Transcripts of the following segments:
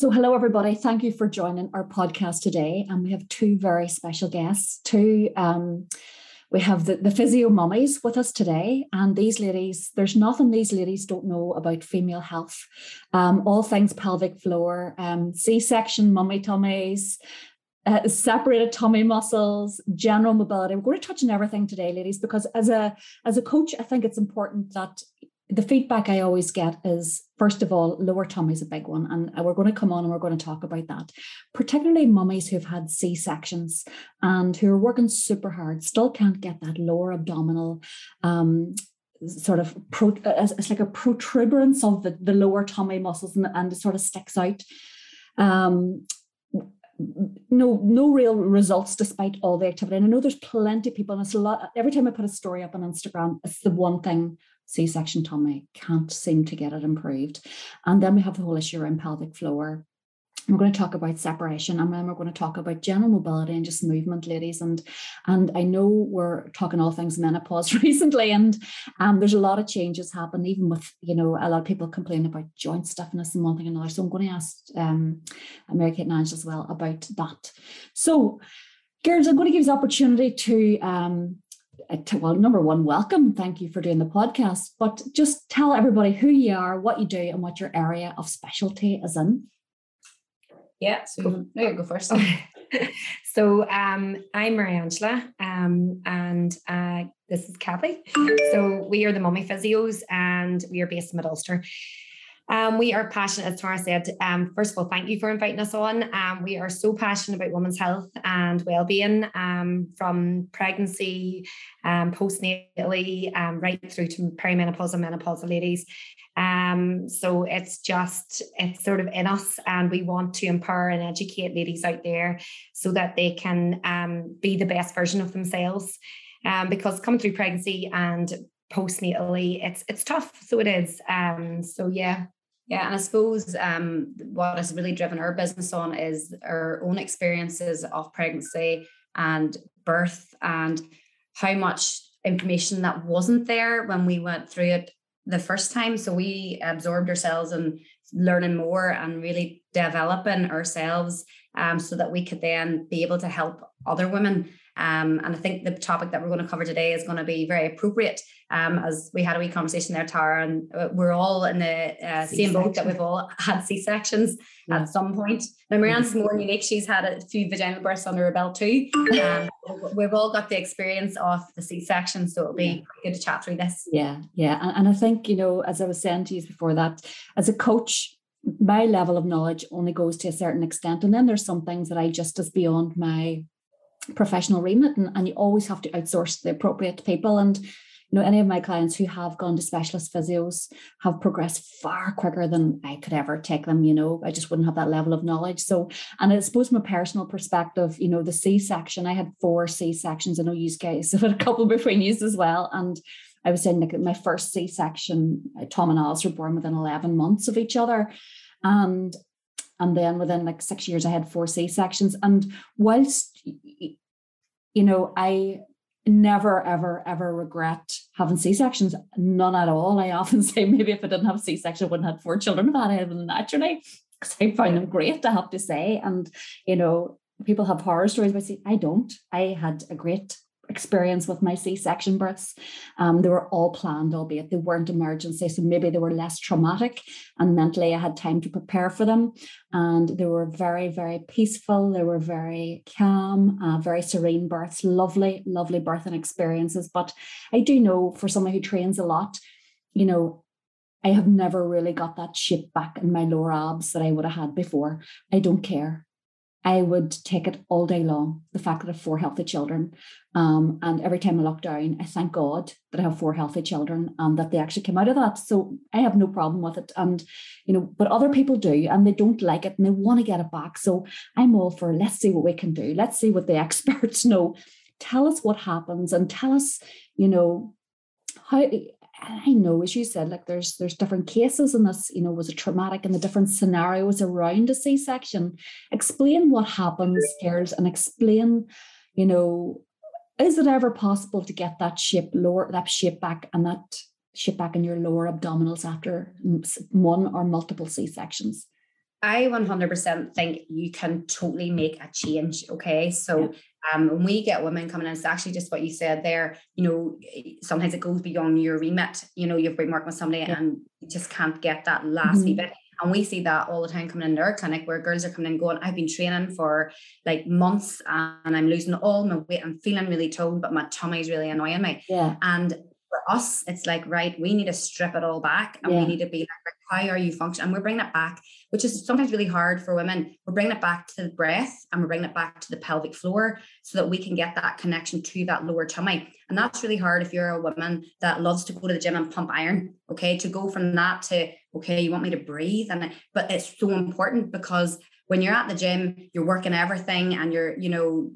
So, hello, everybody. Thank you for joining our podcast today. And we have two very special guests. Two, um, we have the, the physio mummies with us today. And these ladies, there's nothing these ladies don't know about female health. Um, all things pelvic floor, um, C section, mummy tummies, uh, separated tummy muscles, general mobility. We're going to touch on everything today, ladies, because as a as a coach, I think it's important that the feedback I always get is first of all, lower tummy is a big one. And we're going to come on and we're going to talk about that. Particularly mummies who've had C sections and who are working super hard, still can't get that lower abdominal um, sort of pro, it's like a protuberance of the, the lower tummy muscles and, and it sort of sticks out. Um, no no real results despite all the activity. And I know there's plenty of people, and it's a lot. Every time I put a story up on Instagram, it's the one thing C-section tummy can't seem to get it improved. And then we have the whole issue around pelvic floor. We're going to talk about separation and then we're going to talk about general mobility and just movement, ladies. And and I know we're talking all things menopause recently, and um, there's a lot of changes happen, even with you know a lot of people complain about joint stiffness and one thing and another. So I'm going to ask um, Mary Kate and as well about that. So, girls, I'm going to give you the opportunity to um, well, number one, welcome. Thank you for doing the podcast. But just tell everybody who you are, what you do, and what your area of specialty is in. Yeah, so go, no, you go first. so um, I'm Mary Angela, um, and uh, this is Kathy. So we are the Mummy Physios, and we are based in Mid Ulster. Um, we are passionate, as Tara said. Um, first of all, thank you for inviting us on. Um, we are so passionate about women's health and well-being, um, from pregnancy, um, postnatally, um, right through to perimenopause and menopausal ladies. so it's just it's sort of in us, and we want to empower and educate ladies out there so that they can be the best version of themselves. because coming through pregnancy and postnatally it's it's tough so it is um so yeah yeah, and I suppose um, what has really driven our business on is our own experiences of pregnancy and birth and how much information that wasn't there when we went through it the first time. So we absorbed ourselves and learning more and really developing ourselves um, so that we could then be able to help other women um, and I think the topic that we're going to cover today is going to be very appropriate um, as we had a wee conversation there, Tara, and uh, we're all in the uh, same boat that we've all had C sections yeah. at some point. Now, Marianne's more unique. She's had a few vaginal births under her belt too. Um, we've all got the experience of the C section, so it'll be yeah. good to chat through this. Yeah, yeah. And, and I think, you know, as I was saying to you before that, as a coach, my level of knowledge only goes to a certain extent. And then there's some things that I just is beyond my professional remit and, and you always have to outsource the appropriate people. And you know any of my clients who have gone to specialist physios have progressed far quicker than i could ever take them you know. I just wouldn't have that level of knowledge. So and i suppose from a personal perspective you know the c-section i had four c-sections. I know you guys have had a couple between you as well. And i was saying like my first c-section uh, tom and alice were born within 11 months of each other. And and then within like six years i had four c-sections and whilst you know i never ever ever regret having c-sections none at all. I often say maybe if i didn't have c-section i wouldn't have four children if i had them naturally because i find them great i have to say. And you know people have horror stories but see i don't. I had a great experience with my C-section births. Um, they were all planned, albeit they weren't emergency. So maybe they were less traumatic and mentally I had time to prepare for them. And they were very, very peaceful. They were very calm, uh, very serene births, lovely, lovely birthing experiences. But I do know for someone who trains a lot, you know, I have never really got that shape back in my lower abs that I would have had before. I don't care. I would take it all day long. The fact that I have four healthy children, um, and every time I look down, I thank God that I have four healthy children and that they actually came out of that. So I have no problem with it. And you know, but other people do, and they don't like it, and they want to get it back. So I'm all for let's see what we can do. Let's see what the experts know. Tell us what happens, and tell us, you know, how I know, as you said, like there's there's different cases in this, you know, was it traumatic and the different scenarios around a C-section. Explain what happens, girls, and explain, you know, is it ever possible to get that shape lower, that shape back and that shape back in your lower abdominals after one or multiple C-sections? I 100% think you can totally make a change. Okay. So, um, when we get women coming in, it's actually just what you said there. You know, sometimes it goes beyond your remit. You know, you've been working with somebody yeah. and you just can't get that last mm-hmm. bit. And we see that all the time coming into our clinic where girls are coming in going, I've been training for like months and I'm losing all my weight. I'm feeling really toned, but my tummy is really annoying me. Yeah. And for us, it's like, right, we need to strip it all back and yeah. we need to be like, how are you functioning? And we're bringing it back, which is sometimes really hard for women. We're bringing it back to the breath and we're bringing it back to the pelvic floor so that we can get that connection to that lower tummy. And that's really hard if you're a woman that loves to go to the gym and pump iron. Okay. To go from that to, okay, you want me to breathe. And but it's so important because when you're at the gym, you're working everything and you're, you know,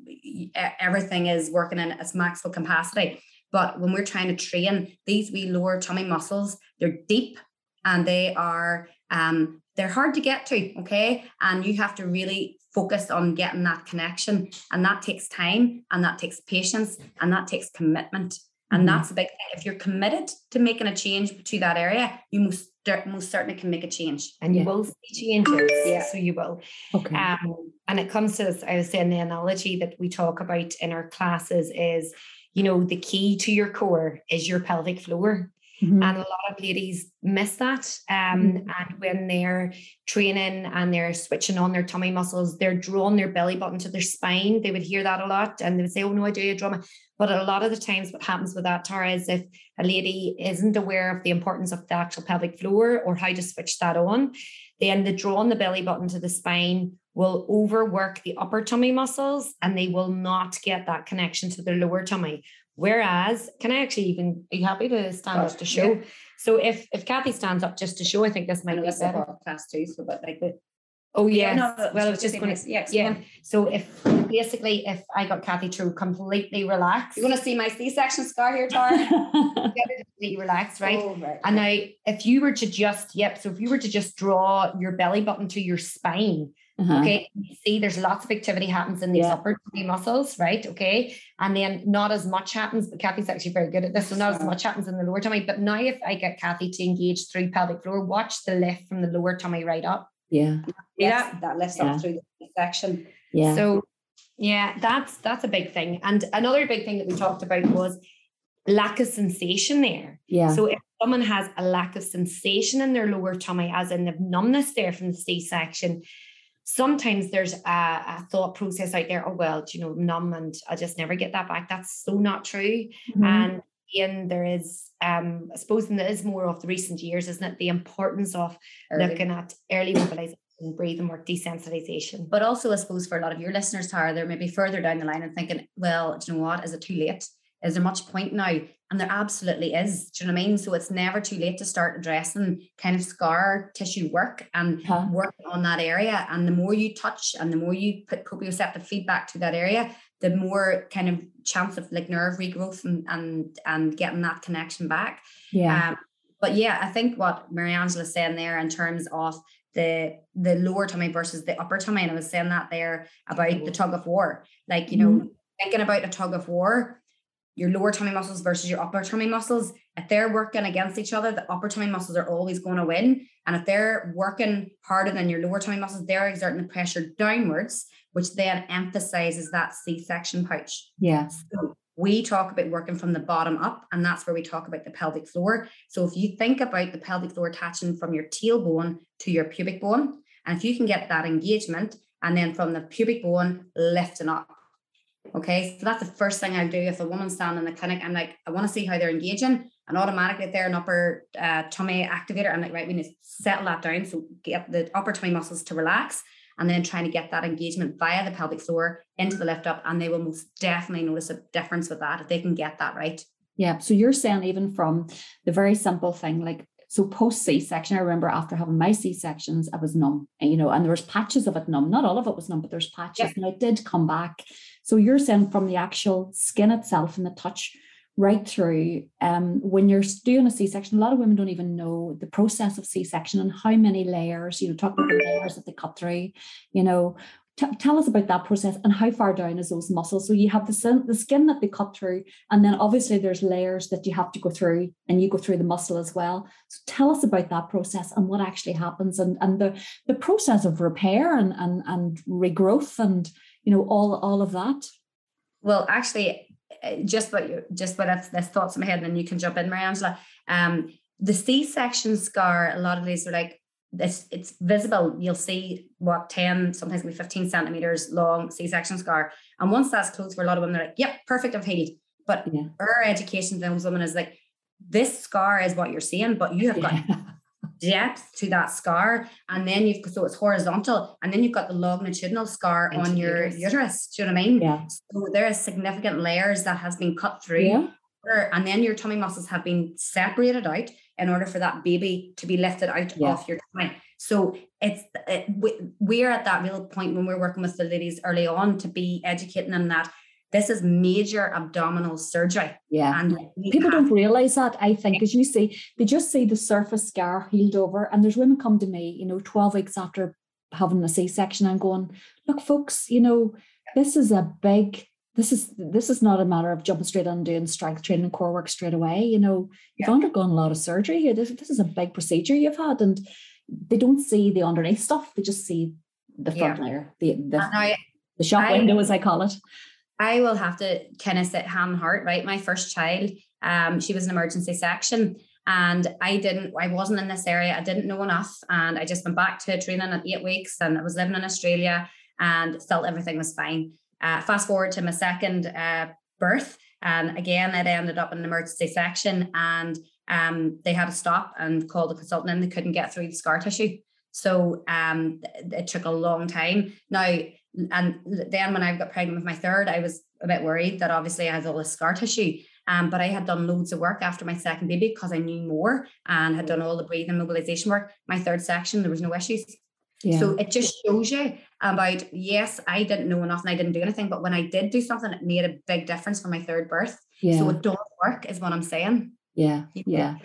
everything is working in its maximum capacity. But when we're trying to train these wee lower tummy muscles, they're deep and they are um, they're hard to get to. Okay, and you have to really focus on getting that connection, and that takes time, and that takes patience, and that takes commitment. And mm-hmm. that's a big thing. If you're committed to making a change to that area, you most most certainly can make a change. And you yeah. will see changes. Yeah. So you will. Okay. Um, and it comes to, us, I was saying, the analogy that we talk about in our classes is you know, the key to your core is your pelvic floor. Mm-hmm. And a lot of ladies miss that. Um, mm-hmm. And when they're training and they're switching on their tummy muscles, they're drawing their belly button to their spine. They would hear that a lot and they would say, Oh, no, I do a drama. But a lot of the times, what happens with that, Tara, is if a lady isn't aware of the importance of the actual pelvic floor or how to switch that on, then the drawing the belly button to the spine will overwork the upper tummy muscles and they will not get that connection to the lower tummy. Whereas, can I actually even, are you happy to stand oh, up to uh, show? Yeah. So if if Kathy stands up just to show, I think this might be better. Class two, so but like the Oh yes. Yeah, no, well, I was just going to yeah, yeah. So if basically if I got Kathy to completely relax, you want to see my C-section scar here, Tara? completely relaxed, right? Oh, right? And now if you were to just yep, so if you were to just draw your belly button to your spine, uh-huh. Okay. See, there's lots of activity happens in these yeah. upper body muscles, right? Okay. And then not as much happens, but Kathy's actually very good at this. So not as much happens in the lower tummy. But now if I get Kathy to engage through pelvic floor, watch the lift from the lower tummy right up. Yeah. Yeah. That lifts yeah. up through the section. Yeah. So yeah, that's that's a big thing. And another big thing that we talked about was lack of sensation there. Yeah. So if someone has a lack of sensation in their lower tummy, as in the numbness there from the C-section, sometimes there's a, a, thought process out there, oh, well, you know, numb and I'll just never get that back. That's so not true. Mm-hmm. And again, there is, um, I suppose, and there is more of the recent years, isn't it? The importance of early. looking at early mobilization. Breathing work, desensitization. But also, I suppose, for a lot of your listeners, Tara, they're maybe further down the line and thinking, well, do you know what? Is it too late? Is there much point now? And there absolutely is. Do you know what I mean? So it's never too late to start addressing kind of scar tissue work and huh. working on that area. And the more you touch and the more you put proprioceptive feedback to that area, the more kind of chance of like nerve regrowth and and and getting that connection back. Yeah. Um, but yeah, I think what Mariangela's saying there in terms of the the lower tummy versus the upper tummy, and I was saying that there about the tug of war. Like, you know, mm-hmm. thinking about a tug of war, your lower tummy muscles versus your upper tummy muscles, if they're working against each other, the upper tummy muscles are always going to win. And if they're working harder than your lower tummy muscles, they're exerting the pressure downwards, which then emphasizes that C section pouch. Yeah. So we talk about working from the bottom up, and that's where we talk about the pelvic floor. So if you think about the pelvic floor attaching from your tailbone to your pubic bone, and if you can get that engagement, and then from the pubic bone lifting up, Okay, so that's the first thing I do if a woman's standing in the clinic. I'm like, I want to see how they're engaging, and automatically if they're an upper uh, tummy activator, I'm like, right, we need to settle that down. So get the upper tummy muscles to relax, and then trying to get that engagement via the pelvic floor into the lift up, and they will most definitely notice a difference with that if they can get that right. Yeah. So you're saying even from the very simple thing like so post C-section, I remember after having my C-sections, I was numb, and, you know, and there was patches of it numb. Not all of it was numb, but there's patches, yeah. and I did come back. So you're saying from the actual skin itself and the touch right through. Um, when you're doing a C-section, a lot of women don't even know the process of C-section and how many layers. You know, talk about the layers that they cut through. You know, T- tell us about that process and how far down is those muscles so you have the skin, the skin that they cut through and then obviously there's layers that you have to go through and you go through the muscle as well so tell us about that process and what actually happens and and the the process of repair and and and regrowth and you know all all of that well actually eh, just what you just what that's this thoughts in my head and then you can jump in Mariangela um the c-section scar a lot of these are like this it's visible. You'll see what 10, sometimes maybe 15 centimeters long C-section scar. And once that's closed for a lot of women, they're like, yep, perfect, I've healed. But yeah. our education to those women is like, this scar is what you're seeing, but you have got yeah. depth to that scar. And then you've so it's horizontal, and then you've got the longitudinal scar Into on your uterus. uterus. Do you know what I mean? Yeah. So there are significant layers that has been cut through. Yeah. And then your tummy muscles have been separated out in order for that baby to be lifted out yeah. off your tummy. So it's it, we're at that real point when we're working with the ladies early on to be educating them that this is major abdominal surgery. Yeah. And people don't realize that, I think, as you see, they just see the surface scar healed over. And there's women come to me, you know, 12 weeks after having a C-section and going, look, folks, you know, this is a big this is this is not a matter of jumping straight on doing strength training and core work straight away. You know, you've yeah. undergone a lot of surgery here. This, this is a big procedure you've had, and they don't see the underneath stuff. They just see the front yeah. layer, the the, I, the shop I, window, as I call it. I will have to kind of sit hand and heart, right? My first child, um, she was an emergency section. And I didn't, I wasn't in this area. I didn't know enough. And I just went back to training at eight weeks and I was living in Australia and felt everything was fine. Uh, fast forward to my second uh, birth, and again, it ended up in an emergency section, and um, they had to stop and call the consultant, and they couldn't get through the scar tissue. So um, it took a long time. Now, and then when I got pregnant with my third, I was a bit worried that obviously I had all this scar tissue. Um, but I had done loads of work after my second baby because I knew more and had done all the breathing mobilization work. My third section, there was no issues. Yeah. So it just shows you about, yes, I didn't know enough and I didn't do anything, but when I did do something, it made a big difference for my third birth. Yeah. So it don't work, is what I'm saying. Yeah. Yeah.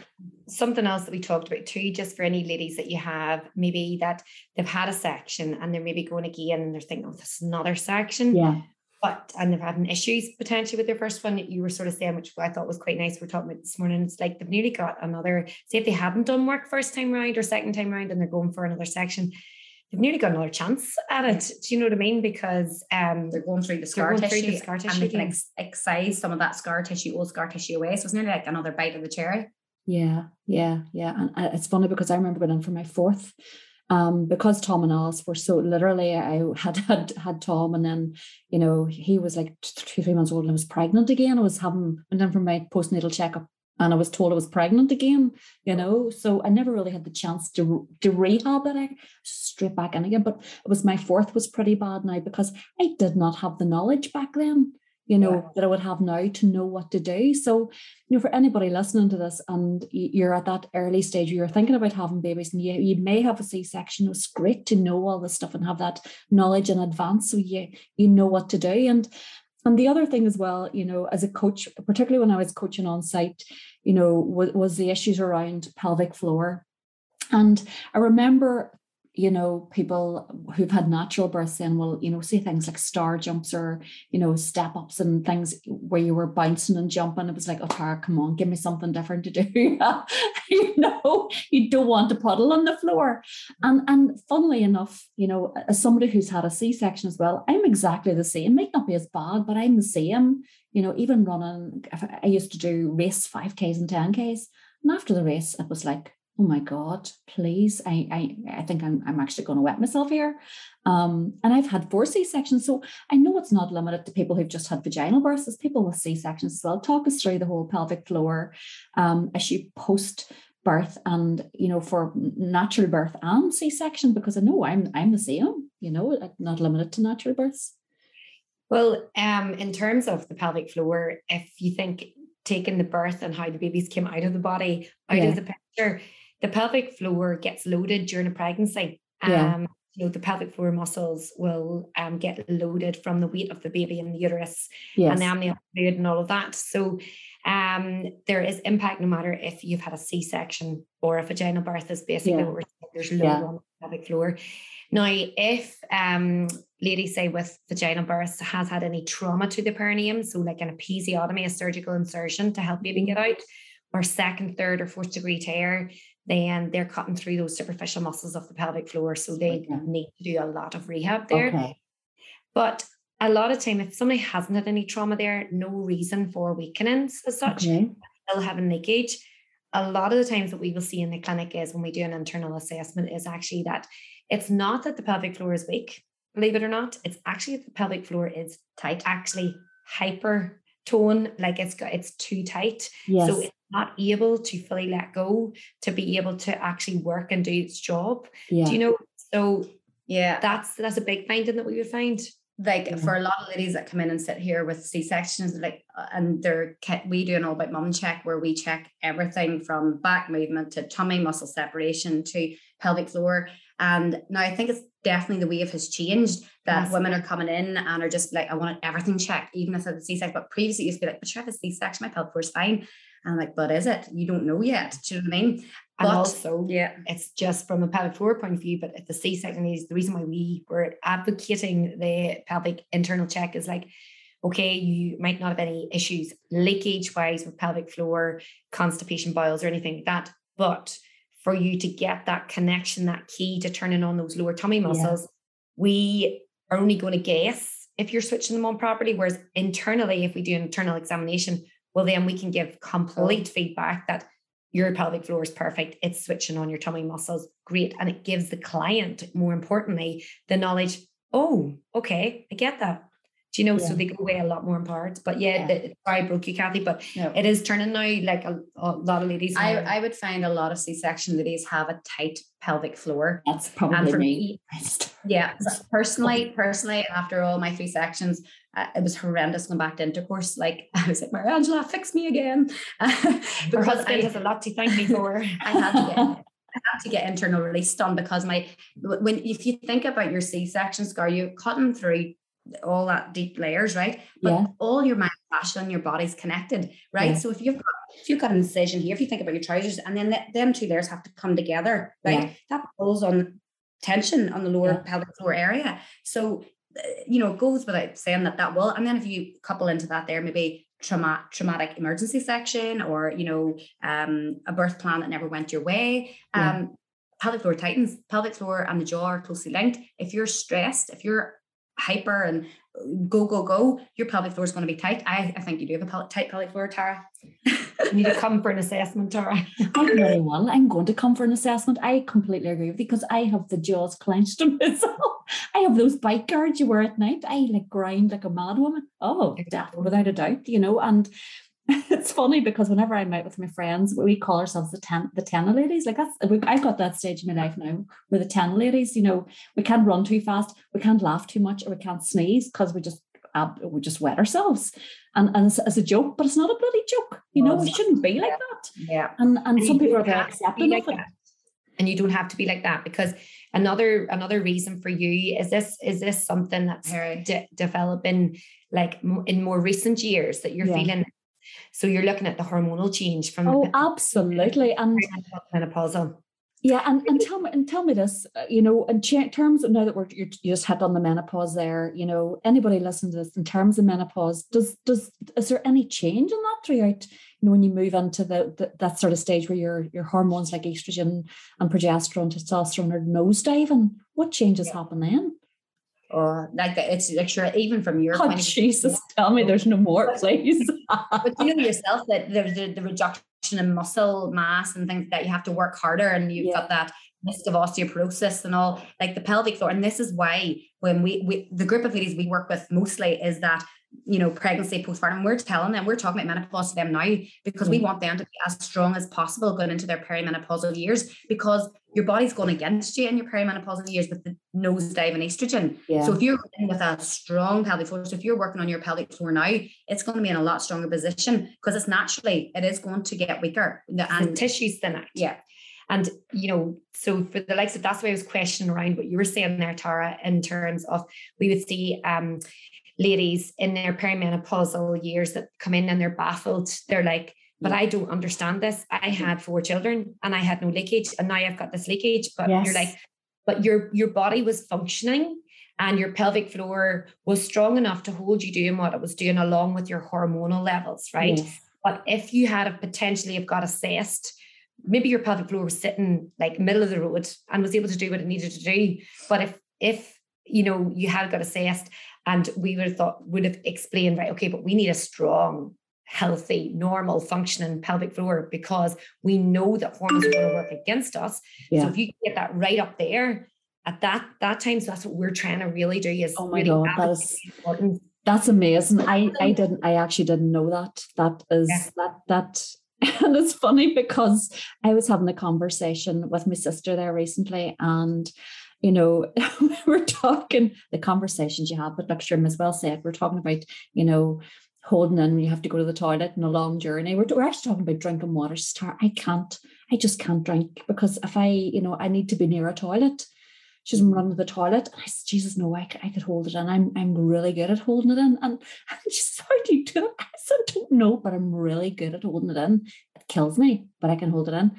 Something else that we talked about too, just for any ladies that you have, maybe that they've had a section and they're maybe going again and they're thinking, oh, this is another section. Yeah. But and they're having issues potentially with their first one. You were sort of saying, which I thought was quite nice. We're talking about this morning. It's like they've nearly got another, say if they haven't done work first time round or second time round and they're going for another section, they've nearly got another chance at it. Do you know what I mean? Because um, they're going through the scar tissue, the scar tissue and they can ex- excise some of that scar tissue, old scar tissue away. So it's nearly like another bite of the cherry. Yeah, yeah, yeah. And uh, it's funny because I remember going in for my fourth. Um, because Tom and Alice were so literally, I had had had Tom, and then you know he was like two three months old and I was pregnant again. I was having went in for my postnatal checkup and I was told I was pregnant again, you oh. know. So I never really had the chance to to rehab it. Eh? I straight back in again. But it was my fourth was pretty bad now because I did not have the knowledge back then, you know, yeah. that I would have now to know what to do. So, you know, for anybody listening to this and you're at that early stage you're thinking about having babies and you, you may have a C-section, it's great to know all this stuff and have that knowledge in advance so you you know what to do. And and the other thing as well, you know, as a coach, particularly when I was coaching on site, you know, was, was the issues around pelvic floor. And I remember you know, people who've had natural births saying, well, you know, say things like star jumps or, you know, step ups and things where you were bouncing and jumping. It was like, oh, Tara, come on, give me something different to do. you know, you don't want to puddle on the floor. And and funnily enough, you know, as somebody who's had a C-section as well, I'm exactly the same. It Might not be as bad, but I'm the same. You know, even running, I used to do race 5Ks and 10Ks. And after the race, it was like, oh my god please. I i, I think i'm, I'm actually going to wet myself here. Um, and i've had four c-sections so i know it's not limited to people who've just had vaginal births. There's people with c-sections as well. Talk us through the whole pelvic floor um, issue post birth and you know for natural birth and c-section because i know i'm i'm the same you know not limited to natural births. Well um in terms of the pelvic floor if you think taking the birth and how the babies came out of the body out yeah. of the picture the pelvic floor gets loaded during a pregnancy. Um, yeah. you know the pelvic floor muscles will um, get loaded from the weight of the baby in the uterus yes. and the amniotic fluid and all of that. So um, there is impact no matter if you've had a C-section or a vaginal birth is basically Yeah. what we're saying. There's load Yeah. on the pelvic floor. Now, if um, ladies say with vaginal birth has had any trauma to the perineum, so like an episiotomy, a surgical insertion to help baby get out, or second, third, or fourth degree tear, then they're cutting through those superficial muscles of the pelvic floor. So they Okay. need to do a lot of rehab there. Okay. But a lot of time, if somebody hasn't had any trauma there, no reason for weakenings as such, Okay. still having leakage. A lot of the times that we will see in the clinic is when we do an internal assessment is actually that it's not that the pelvic floor is weak, believe it or not. It's actually that the pelvic floor is tight, actually hyper tone, like it's got it's too tight. Yes. So it's not able to fully let go to be able to actually work and do its job. yeah. Do you know? So Yeah. that's that's a big finding that we would find. like Yeah. for a lot of ladies that come in and sit here with C sections, like, uh, and they're we do an all about mum check where we check everything from back movement to tummy muscle separation to pelvic floor. And now I think it's definitely the wave has changed that Yes. women are coming in and are just like, I want everything checked, even if it's a C section. But previously it used to be like, but sure, I have a C section, my pelvic floor is fine. And I'm like, but is it? You don't know yet. Do you know what I mean? And But- also, Yeah. it's just from a pelvic floor point of view, but if the C-section is the reason why we were advocating the pelvic internal check is like, okay, you might not have any issues leakage wise with pelvic floor, constipation, boils, or anything like that. But for you to get that connection, that key to turning on those lower tummy muscles, we are only going to guess if you're switching them on properly. Whereas internally, if we do an internal examination, well, then we can give complete oh. feedback that your pelvic floor is perfect. It's switching on your tummy muscles. Great. And it gives the client, more importantly, the knowledge, oh, okay, I get that. Do you know? So they go away a lot more in parts. But yeah, Yeah. The, sorry, I broke you, Kathy, but No. it is turning now like a, a lot of ladies. I, I would find a lot of C-section ladies have a tight pelvic floor. That's probably for me. me, Yeah, personally, personally, after all my three sections, uh, it was horrendous going back to intercourse. Like I was like, Mary Angela, fix me again, because husband I, has a lot to thank me for. I had to get. I had to get internal release done because my when if you think about your C-section scar, you're cutting through all that deep layers, right? But Yeah. all your myofascia and your body's connected, right? Yeah. So if you've got if you've got an incision here, if you think about your trousers, and then th- them two layers have to come together, right? Yeah. That pulls on tension on the lower Yeah. pelvic floor area. So uh, you know, it goes without saying that that will. And then if you couple into that there, maybe trauma traumatic emergency section or you know um a birth plan that never went your way Yeah. um pelvic floor tightens pelvic floor and the jaw are closely linked if you're stressed if you're hyper and uh, go go go your pelvic floor is going to be tight i, I think you do have a pel- tight pelvic floor tara You need to come for an assessment, Tara. I'm very well. I'm going to come for an assessment. I completely agree with you because I have the jaws clenched in myself. I have those bike guards you wear at night. I like grind like a mad woman. Oh, death, without a doubt, you know. And it's funny because whenever I'm out with my friends, we call ourselves the TENA the TENA ladies. Like that's I've got that stage in my life now. We're the TENA ladies. You know, we can't run too fast, we can't laugh too much, or we can't sneeze because we just ab- we just wet ourselves. And and as, as a joke, but it's not a bloody joke. You know, No, we shouldn't be like that. yeah And and And some people are don't very have accepting like of it. that. And you don't have to be like that because another another reason for you is this is this something that's de- developing like in more recent years that you're Yeah. feeling. So you're looking at the hormonal change from Oh, absolutely. And menopausal. yeah, and, and tell me and tell me this, uh, you know, in ch- terms of now that we're you're, you just hit on the menopause there, you know, anybody listening to this in terms of menopause, does does is there any change in that throughout? You know, when you move into the, the that sort of stage where your your hormones like estrogen and progesterone, testosterone are nosediving, what changes happen then? Or like the- it's sure even from your Oh point of view, Jesus, tell me there's no more, please. but you know yourself that there's the, the reduction in muscle mass and things that you have to work harder and you've Yeah. got that risk of osteoporosis and all like the pelvic floor and this is why when we, we the group of ladies we work with mostly is that you know pregnancy postpartum we're telling them we're talking about menopause to them now because we want them to be as strong as possible going into their perimenopausal years because your body's going against you in your perimenopausal years with the nosedive in estrogen yeah. so if you're in with a strong pelvic floor, so if you're working on your pelvic floor now, it's going to be in a lot stronger position because it's naturally it is going to get weaker. The- And And tissues thin out. yeah, And, you know, so for the likes of that's why I was questioning around what you were saying there, Tara, in terms of we would see um, ladies in their perimenopausal years that come in and they're baffled. They're like, but I don't understand this. I mm-hmm. had four children and I had no leakage, and now I've got this leakage. But yes. you're like, but your your body was functioning and your pelvic floor was strong enough to hold you doing what it was doing along with your hormonal levels, right? Yes. But if you had a potentially have got a cyst, maybe your pelvic floor was sitting like middle of the road and was able to do what it needed to do. But if if you know you had got a cyst and we would have thought would have explained, right, okay, but we need a strong healthy, normal, functioning pelvic floor because we know that hormones are going to work against us. Yeah. So if you get that right up there at that that time, so that's what we're trying to really do is oh my really god, that's that's amazing. I I didn't I actually didn't know that. That is yeah. that that and it's funny because I was having a conversation with my sister there recently and you know, we're talking the conversations you have, but like Sherm as well said, we're talking about, you know, holding in you have to go to the toilet in a long journey. We're, we're actually talking about drinking water. Star, I can't, I just can't drink because if I, you know, I need to be near a toilet. She's running to the toilet. And I said, Jesus, no, I, I could hold it in. I'm I'm really good at holding it in. And, and she said, How do you do it? I said, I don't know, but I'm really good at holding it in. It kills me, but I can hold it in.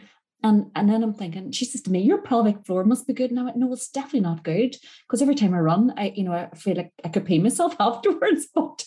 And and then I'm thinking, she says to me, your pelvic floor must be good. And I went, no, it's definitely not good. Because every time I run, I, you know, I feel like I could pee myself afterwards, but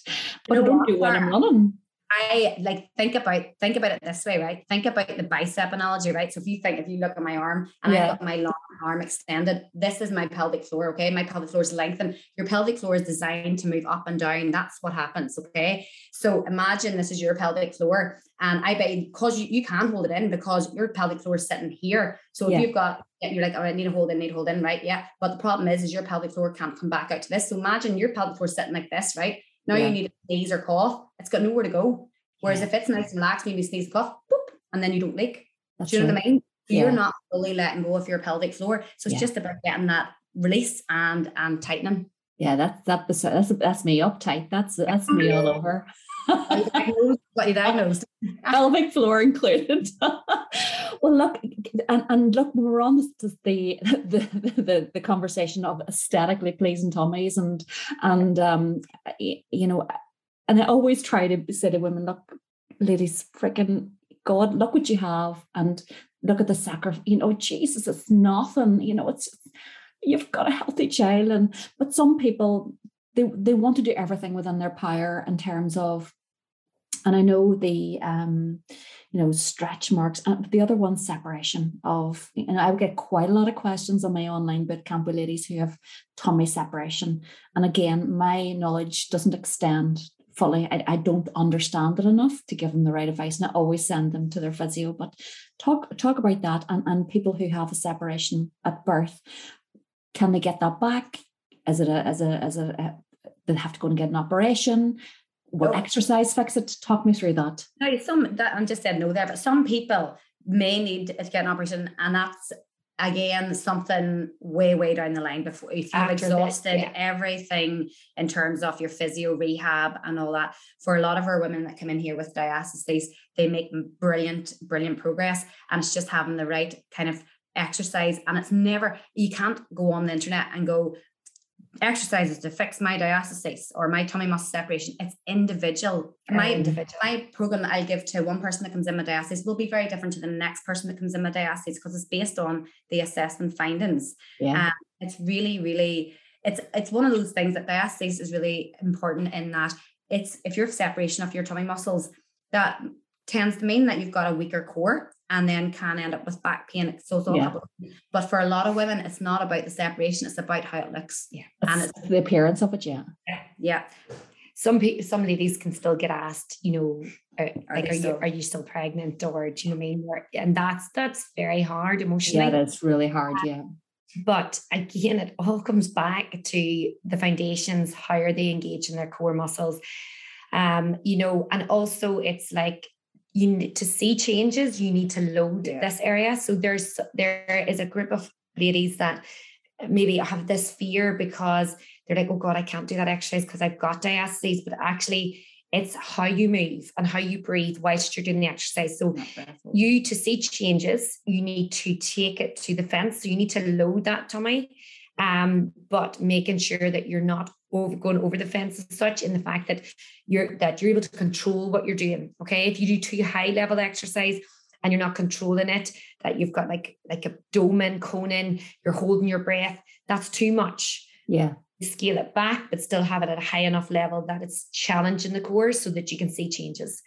but you know I don't what, do when I'm running. I like think about think about it this way, right? Think about the bicep analogy, right? So if you think if you look at my arm and yeah. I've got my long arm extended, this is my pelvic floor, okay? My pelvic floor is lengthened. Your pelvic floor is designed to move up and down. That's what happens, okay? So imagine this is your pelvic floor, and I bet because you, you can hold it in because your pelvic floor is sitting here. So if yeah. you've got you're like, oh, I need to hold in, need to hold in, right? Yeah. But the problem is, is your pelvic floor can't come back out to this. So imagine your pelvic floor sitting like this, right? Now yeah. you need to sneeze or cough. It's got nowhere to go. Whereas yeah. if it's nice and relaxed, maybe sneeze, cough, boop, and then you don't leak. That's Do you know what I mean? You're not fully letting go of your pelvic floor. So it's just about getting that release and and tightening. Yeah, that's that that's that's me uptight. That's that's me all over. What you diagnosed? Pelvic floor included. well, look, and, and look, we're on the, the the, the conversation of aesthetically pleasing tummies and and um you know and I always try to say to women, look, ladies, freaking God, look what you have and look at the sacrifice. You know, Jesus, it's nothing. You know, it's you've got a healthy child. And but some people they they want to do everything within their power in terms of and I know the um, you know, stretch marks, and the other one, separation of, and I get quite a lot of questions on my online bootcamp with ladies who have tummy separation. And again, my knowledge doesn't extend fully. I, I don't understand it enough to give them the right advice. And I always send them to their physio. But talk talk about that and, and people who have a separation at birth. Can they get that back? Is it a as a as a, a they have to go and get an operation? Will oh. exercise fix it? Talk me through that. No, some that I'm just saying no there, but some people may need to get an operation, and that's again something way way down the line before if you've After exhausted this, yeah. everything in terms of your physio rehab and all that for a lot of our women that come in here with diastasis they make brilliant brilliant progress and it's just having the right kind of exercise and it's never you can't go on the internet and go exercises to fix my diastasis or my tummy muscle separation. It's individual. my individual. my program that I give to one person that comes in with diastasis will be very different to the next person that comes in with diastasis because it's based on the assessment findings. Yeah. Um, it's really, really, it's it's one of those things that diastasis is really important in that it's if you're separation of your tummy muscles, that tends to mean that you've got a weaker core and then can end up with back pain. So it's all yeah. but for a lot of women, it's not about the separation, it's about how it looks. Yeah. and it's the appearance of it, yeah. Yeah. Some people, some ladies can still get asked, you know, are, like, are you are you still pregnant, or do you know what I mean? And that's that's very hard emotionally. Yeah, that's really hard. Yeah. But again, it all comes back to the foundations. How are they engaged in their core muscles? Um, you know, and also it's like you need to see changes you need to load yeah. this area so there's there is a group of ladies that maybe have this fear because they're like oh god i can't do that exercise because i've got diastasis but actually it's how you move and how you breathe whilst you're doing the exercise. So you to see changes, you need to take it to the fence. So you need to load that tummy, um, but making sure that you're not over going over the fence as such in the fact that you're that you're able to control what you're doing. Okay. If you do too high level exercise and you're not controlling it, that you've got like like abdomen coning, you're holding your breath, that's too much. Yeah scale it back, but still have it at a high enough level that it's challenging the core so that you can see changes.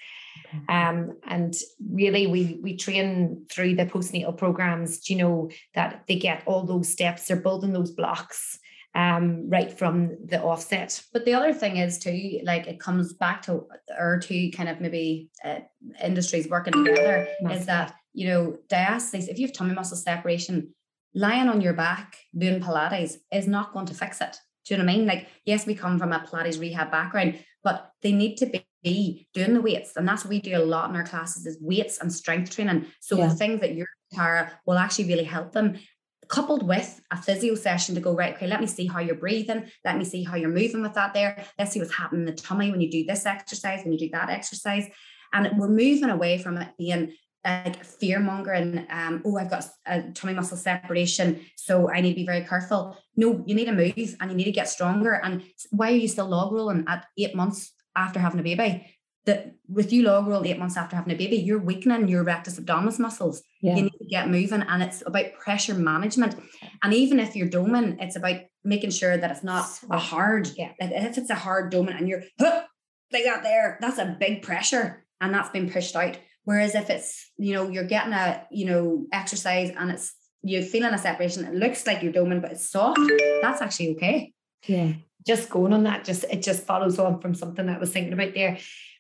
Okay. Um, and really, we we train through the postnatal programs, Do you know, that they get all those steps, they're building those blocks um, right from the offset. But the other thing is too, like it comes back to our two kind of maybe uh, industries working together, is that you know diastasis. If you have tummy muscle separation, lying on your back doing Pilates is not going to fix it. Do you know what I mean? Like, yes, we come from a Pilates rehab background, but they need to be doing the weights. And that's what we do a lot in our classes is weights and strength training. So yeah. the things that you're Tara will actually really help them coupled with a physio session to go right okay let me see how you're breathing let me see how you're moving with that there let's see what's happening in the tummy when you do this exercise when you do that exercise and we're moving away from it being like fear mongering. Um, oh, I've got a tummy muscle separation, so I need to be very careful. No, you need to move and you need to get stronger. And why are you still log rolling at eight months after having a baby? That with you log roll eight months after having a baby, you're weakening your rectus abdominis muscles. Yeah. You need to get moving, and it's about pressure management. And even if you're doming, it's about making sure that it's not a hard. Yeah. If it's a hard doming and you're like that there, that's a big pressure, and that's been pushed out. Whereas if it's, you know, you're getting a, you know, exercise and it's you're feeling a separation, it looks like you're doming, but it's soft, that's actually okay. Yeah. Just going on that, just it just follows on from something that I was thinking about there.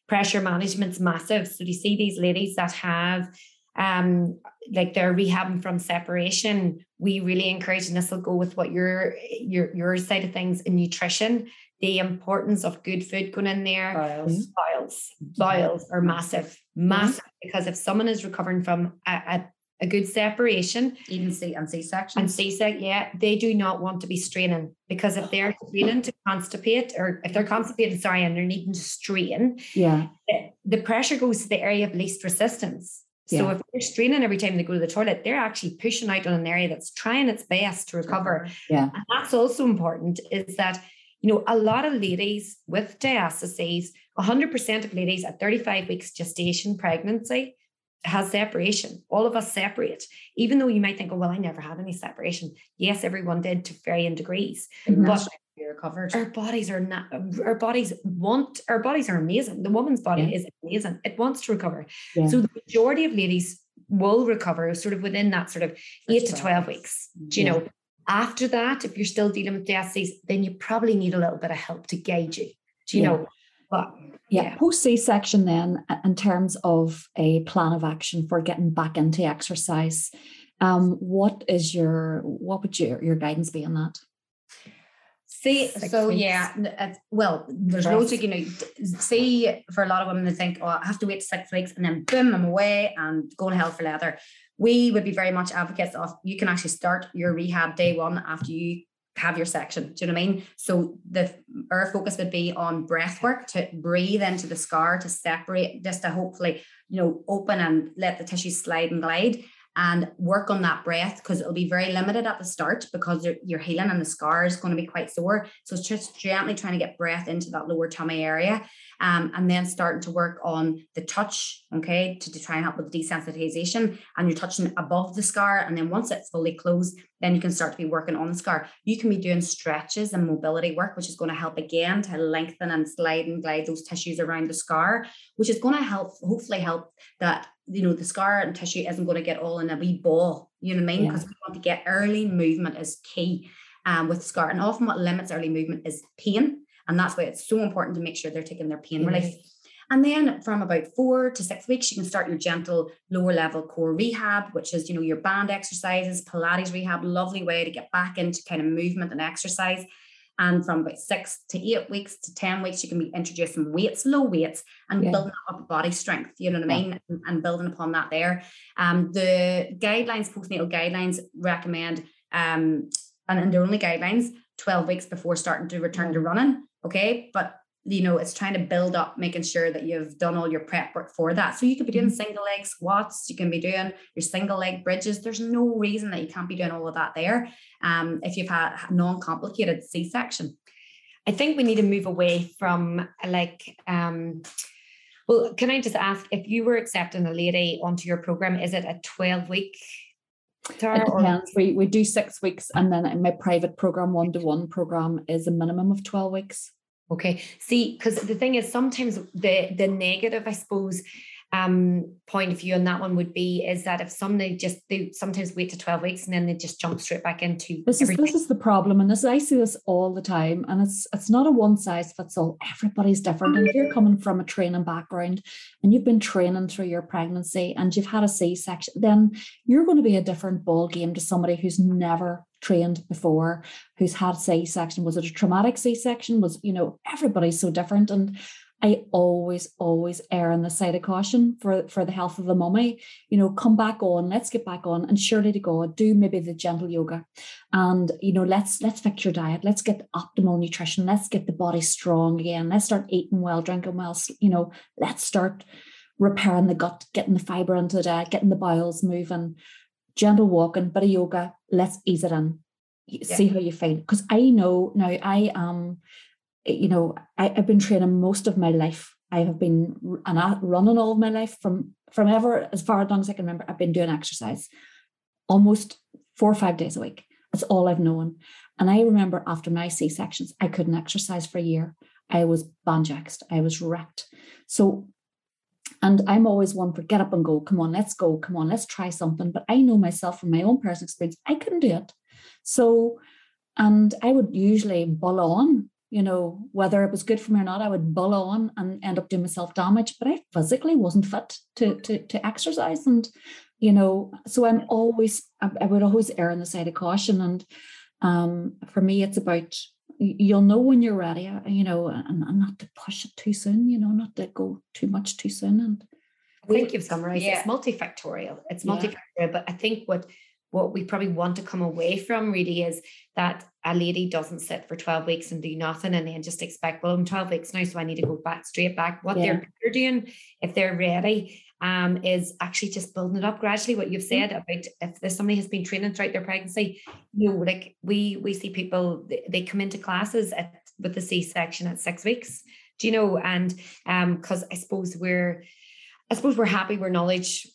Pressure management's massive. So you see these ladies that have um like they're rehabbing from separation we really encourage and this will go with what your your your side of things in nutrition the importance of good food going in there. Biles. Biles, biles are massive, massive. Mm-hmm. Because if someone is recovering from a, a, a good separation, even C and C section, and C section, yeah, they do not want to be straining because if they're straining to constipate, or if they're constipated, sorry, and they're needing to strain, yeah, the, the pressure goes to the area of least resistance. So yeah. if they're straining every time they go to the toilet, they're actually pushing out on an area that's trying its best to recover. Yeah. And that's also important is that you know, a lot of ladies with diastases, 100% of ladies at 35 weeks gestation pregnancy has separation. All of us separate, even though you might think, oh, well, I never had any separation. Yes, everyone did to varying degrees. Mm-hmm. But recovered. Our bodies are not, our bodies want, our bodies are amazing. The woman's body yeah. is amazing. It wants to recover. Yeah. So the majority of ladies will recover sort of within that sort of eight to 12 weeks. Do you yeah. know? After that, if you're still dealing with diastasis, then you probably need a little bit of help to guide you. Do you know? But yeah, yeah. post C section, then, in terms of a plan of action for getting back into exercise, um, what is your what would your your guidance be on that? See, Six so weeks. yeah, well, there's loads of, you know, see, for a lot of women, they think, oh, I have to wait six weeks and then boom, I'm away and go to hell for leather we would be very much advocates of you can actually start your rehab day one after you have your section. Do you know what I mean? So the our focus would be on breath work to breathe into the scar to separate, just to hopefully, you know, open and let the tissue slide and glide and work on that breath because it'll be very limited at the start because you're, healing and the scar is going to be quite sore. So it's just gently trying to get breath into that lower tummy area um, and then starting to work on the touch, okay, to, to try and help with desensitization. And you're touching above the scar. And then once it's fully closed, then you can start to be working on the scar. You can be doing stretches and mobility work, which is going to help again to lengthen and slide and glide those tissues around the scar, which is going to help, hopefully help that you know, the scar and tissue isn't going to get all in a wee ball. You know what I mean? Because yeah. we want to get early movement is key um, with scar. And often what limits early movement is pain. And that's why it's so important to make sure they're taking their pain relief. And then from about four to six weeks, you can start your gentle lower level core rehab, which is, you know, your band exercises, Pilates rehab, lovely way to get back into kind of movement and exercise. And from about six to eight weeks to 10 weeks, you can be introducing weights, low weights, and yeah. building up body strength. You know what I mean? And, and building upon that there. Um, the guidelines, postnatal guidelines recommend, um, and, and they're only guidelines 12 weeks before starting to return to running. Okay. But you know, it's trying to build up, making sure that you've done all your prep work for that. So you could be doing mm-hmm. single leg squats, you can be doing your single leg bridges. There's no reason that you can't be doing all of that there um, if you've had non-complicated C-section. I think we need to move away from like um well, can I just ask if you were accepting a lady onto your program, is it a 12 week Tara, it depends. Or? We, we do six weeks, and then my private program, one to one program, is a minimum of 12 weeks. Okay. See, because the thing is, sometimes the the negative, I suppose, um, point of view on that one would be is that if somebody just they sometimes wait to 12 weeks and then they just jump straight back into this is this is the problem and this I see this all the time and it's it's not a one size fits all. Everybody's different and if you're coming from a training background and you've been training through your pregnancy and you've had a C-section then you're going to be a different ball game to somebody who's never trained before who's had C-section. Was it a traumatic C-section? Was you know everybody's so different and I always, always err on the side of caution for, for the health of the mummy. You know, come back on, let's get back on, and surely to God, do maybe the gentle yoga, and you know, let's let's fix your diet, let's get optimal nutrition, let's get the body strong again, let's start eating well, drinking well. You know, let's start repairing the gut, getting the fiber into the diet, getting the bowels moving, gentle walking, bit of yoga. Let's ease it in. Yeah. See how you feel. Because I know now I am you know, I, have been training most of my life. I have been running all my life from from ever as far long as I can remember. I've been doing exercise almost four or five days a week. That's all I've known. And I remember after my C sections, I couldn't exercise for a year. I was banjaxed. I was wrecked. So, and I'm always one for get up and go. Come on, let's go. Come on, let's try something. But I know myself from my own personal experience, I couldn't do it. So, and I would usually bull on you know, whether it was good for me or not, I would bull on and end up doing myself damage. But I physically wasn't fit to to to exercise, and you know, so I'm always I, would always err on the side of caution. And um, for me, it's about you'll know when you're ready, uh, you know, and, and not to push it too soon, you know, not to go too much too soon. And I think you've summarized yeah. it's multifactorial. It's multifactorial, yeah. but I think what what we probably want to come away from really is that a lady doesn't sit for 12 weeks and do nothing and then just expect, well, I'm 12 weeks now, so I need to go back straight back. What yeah. they're, doing, if they're ready, um, is actually just building it up gradually. What you've said about if there's somebody has been training throughout their pregnancy, you know, like we we see people they, come into classes at with the C-section at six weeks. Do you know? And um, because I suppose we're I suppose we're happy, we're knowledge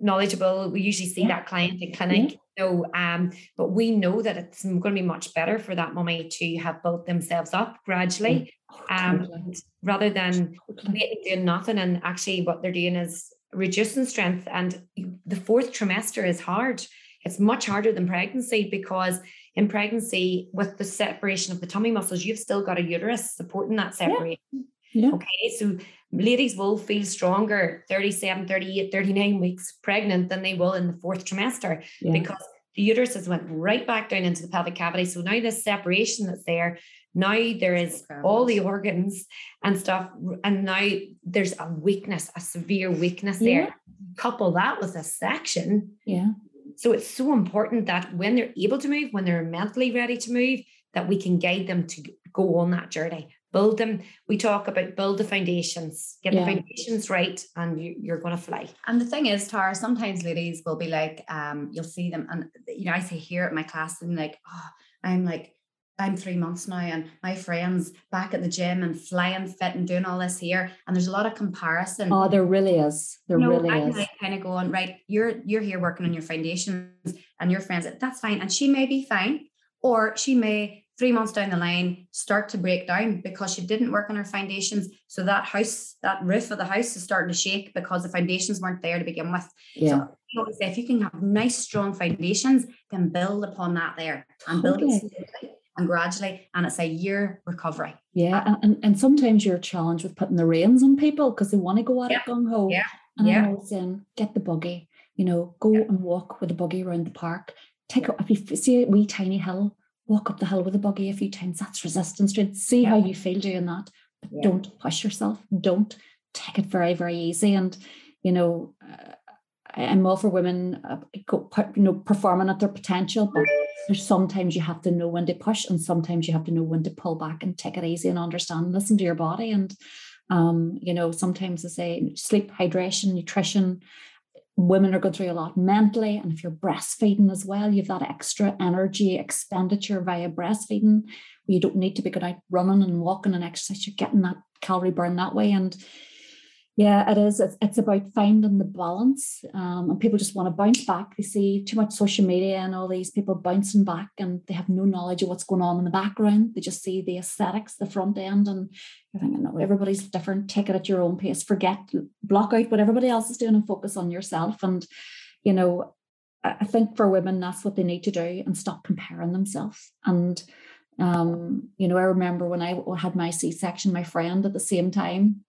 knowledgeable. We usually see yeah. that client in clinic, yeah. know, um, but we know that it's going to be much better for that mummy to have built themselves up gradually, oh, um, rather than totally. doing nothing. And actually, what they're doing is reducing strength. And the fourth trimester is hard. It's much harder than pregnancy because in pregnancy, with the separation of the tummy muscles, you've still got a uterus supporting that separation. Yeah. Yeah. Okay, so ladies will feel stronger 37, 38, 39 weeks pregnant than they will in the fourth trimester yeah. because the uterus has went right back down into the pelvic cavity. So now this separation that's there, now there is all the organs and stuff, and now there's a weakness, a severe weakness yeah. there. Couple that with a section. Yeah. So it's so important that when they're able to move, when they're mentally ready to move, that we can guide them to go on that journey build them. We talk about build the foundations, get yeah. the foundations right, and you, are going to fly. And the thing is, Tara, sometimes ladies will be like, um, you'll see them, and you know, I say here at my class, and like, oh, I'm like, I'm three months now, and my friends back at the gym and flying fit and doing all this here, and there's a lot of comparison. Oh, there really is. There you know, really I'm is. Like kind of going right. You're you're here working on your foundations, and your friends. That's fine, and she may be fine, or she may three months down the line start to break down because she didn't work on her foundations. So that house, that roof of the house is starting to shake because the foundations weren't there to begin with. Yeah. So you always say if you can have nice, strong foundations, then build upon that there and build okay. it and gradually. And it's a year recovery. Yeah. And, and, and sometimes you're challenged with putting the reins on people because they want to go out yeah. gung ho. Yeah. And yeah. I'm always saying, get the buggy, you know, go yeah. and walk with the buggy around the park. Take if you see a wee tiny hill, walk up the hill with a buggy a few times. That's resistance strength. See yeah. how you feel doing that. But yeah. don't push yourself. Don't take it very, very easy. And, you know, uh, I'm all for women, uh, you know, performing at their potential, but there's sometimes you have to know when to push and sometimes you have to know when to pull back and take it easy and understand listen to your body and um, you know sometimes I say sleep hydration nutrition women are going through a lot mentally and if you're breastfeeding as well you have that extra energy expenditure via breastfeeding you don't need to be going out running and walking and exercise. You're getting that calorie burn that way. And yeah, it is. It's, it's about finding the balance. Um, and people just want to bounce back. They see too much social media and all these people bouncing back and they have no knowledge of what's going on in the background. They just see the aesthetics, the front end, and you're thinking, no, everybody's different. Take it at your own pace. Forget, block out what everybody else is doing and focus on yourself. And, you know, I think for women, that's what they need to do and stop comparing themselves. And, um, you know, I remember when I had my C section, my friend at the same time,